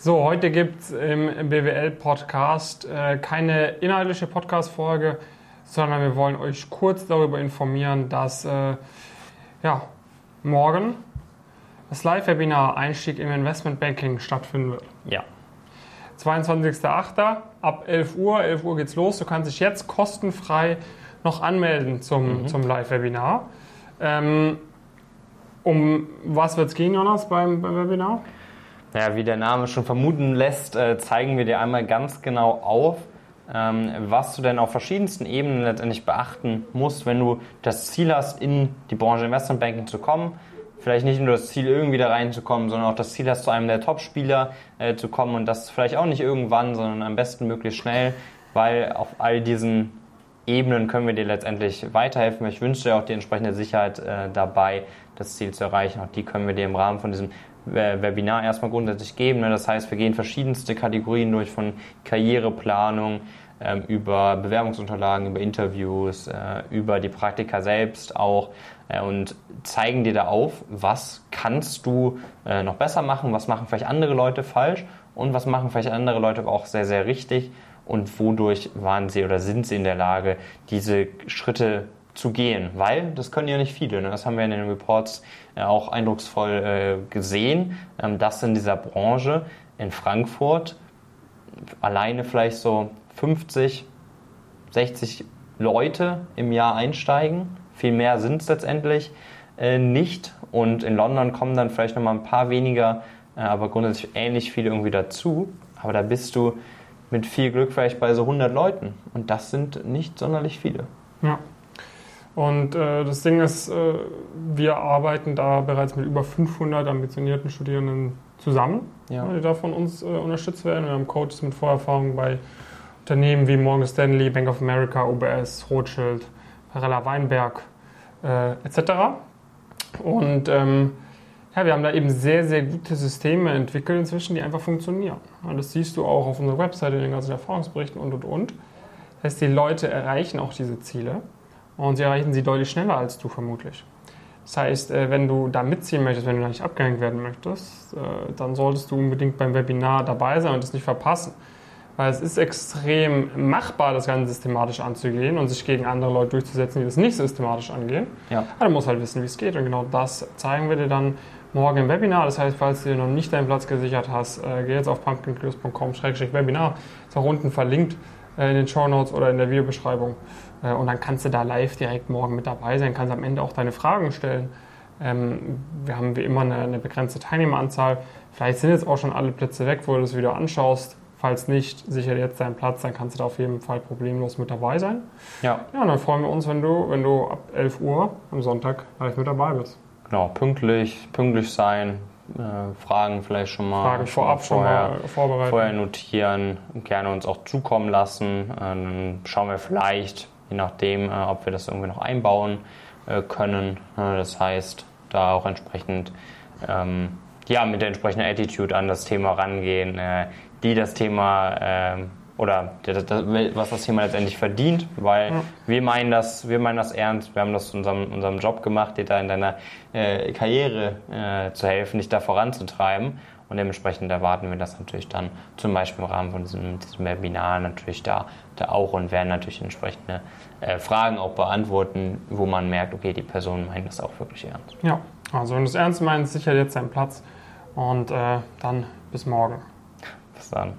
So, heute gibt es im BWL-Podcast äh, keine inhaltliche Podcast-Folge, sondern wir wollen euch kurz darüber informieren, dass äh, ja, morgen das Live-Webinar Einstieg im Investmentbanking stattfinden wird. Ja. 22.08. ab 11 Uhr. 11 Uhr geht's los. Du kannst dich jetzt kostenfrei noch anmelden zum, mhm. zum Live-Webinar. Ähm, um was wird es gehen, Jonas, beim, beim Webinar? Ja, wie der Name schon vermuten lässt, äh, zeigen wir dir einmal ganz genau auf, ähm, was du denn auf verschiedensten Ebenen letztendlich beachten musst, wenn du das Ziel hast, in die Branche Investmentbanking zu kommen. Vielleicht nicht nur das Ziel, irgendwie da reinzukommen, sondern auch das Ziel hast, zu einem der Top-Spieler äh, zu kommen und das vielleicht auch nicht irgendwann, sondern am besten möglichst schnell, weil auf all diesen Ebenen können wir dir letztendlich weiterhelfen. Ich wünsche dir auch die entsprechende Sicherheit äh, dabei, das Ziel zu erreichen. Auch die können wir dir im Rahmen von diesem Webinar erstmal grundsätzlich geben. Ne? Das heißt, wir gehen verschiedenste Kategorien durch von Karriereplanung ähm, über Bewerbungsunterlagen, über Interviews, äh, über die Praktika selbst auch äh, und zeigen dir da auf, was kannst du äh, noch besser machen, was machen vielleicht andere Leute falsch und was machen vielleicht andere Leute auch sehr, sehr richtig und wodurch waren sie oder sind sie in der Lage, diese Schritte zu gehen, weil das können ja nicht viele. Ne? Das haben wir in den Reports äh, auch eindrucksvoll äh, gesehen, ähm, dass in dieser Branche in Frankfurt alleine vielleicht so 50, 60 Leute im Jahr einsteigen. Viel mehr sind es letztendlich äh, nicht. Und in London kommen dann vielleicht nochmal ein paar weniger, äh, aber grundsätzlich ähnlich viele irgendwie dazu. Aber da bist du mit viel Glück vielleicht bei so 100 Leuten. Und das sind nicht sonderlich viele. Ja. Und äh, das Ding ist, äh, wir arbeiten da bereits mit über 500 ambitionierten Studierenden zusammen, ja. die da von uns äh, unterstützt werden. Wir haben Coaches mit Vorerfahrung bei Unternehmen wie Morgan Stanley, Bank of America, UBS, Rothschild, Parella Weinberg äh, etc. Und ähm, ja, wir haben da eben sehr, sehr gute Systeme entwickelt inzwischen, die einfach funktionieren. Und das siehst du auch auf unserer Webseite in den ganzen Erfahrungsberichten und und und. Das heißt, die Leute erreichen auch diese Ziele und sie erreichen sie deutlich schneller als du vermutlich. Das heißt, äh, wenn du da mitziehen möchtest, wenn du da nicht abgehängt werden möchtest, äh, dann solltest du unbedingt beim Webinar dabei sein und es nicht verpassen. Weil es ist extrem machbar, das Ganze systematisch anzugehen und sich gegen andere Leute durchzusetzen, die das nicht systematisch angehen. Ja. Aber du musst halt wissen, wie es geht. Und genau das zeigen wir dir dann morgen im Webinar. Das heißt, falls du dir noch nicht deinen Platz gesichert hast, äh, geh jetzt auf pumpkincurious.com-webinar. Ist auch unten verlinkt in den Show Notes oder in der Videobeschreibung. Äh, und dann kannst du da live direkt morgen mit dabei sein, kannst am Ende auch deine Fragen stellen. Ähm, wir haben wie immer eine, eine begrenzte Teilnehmeranzahl. Vielleicht sind jetzt auch schon alle Plätze weg, wo du das Video anschaust. Falls nicht, sicher jetzt deinen Platz, dann kannst du da auf jeden Fall problemlos mit dabei sein. Ja. Ja, und dann freuen wir uns, wenn du, wenn du ab 11 Uhr am Sonntag live mit dabei bist. Genau, pünktlich, pünktlich sein, äh, Fragen vielleicht schon mal, Fragen vorab schon mal, vorher, vorbereiten. Vorher notieren, gerne uns auch zukommen lassen. Äh, dann schauen wir vielleicht, je nachdem, äh, ob wir das irgendwie noch einbauen äh, können. das heißt, da auch entsprechend ähm, ja, mit der entsprechenden Attitude an das Thema rangehen, äh, die das Thema ähm, oder was das Thema letztendlich verdient, weil ja. wir meinen das, wir meinen das ernst, wir haben das in unserem, unserem Job gemacht, dir da in deiner äh, Karriere äh, zu helfen, dich da voranzutreiben. Und dementsprechend erwarten wir das natürlich dann zum Beispiel im Rahmen von diesem, diesem Webinar natürlich da, da auch und werden natürlich entsprechende äh, Fragen auch beantworten, wo man merkt, okay, die Person meint das auch wirklich ernst. Ja, also wenn du es ernst meinst, sicher jetzt deinen Platz und äh, dann bis morgen. Bis dann.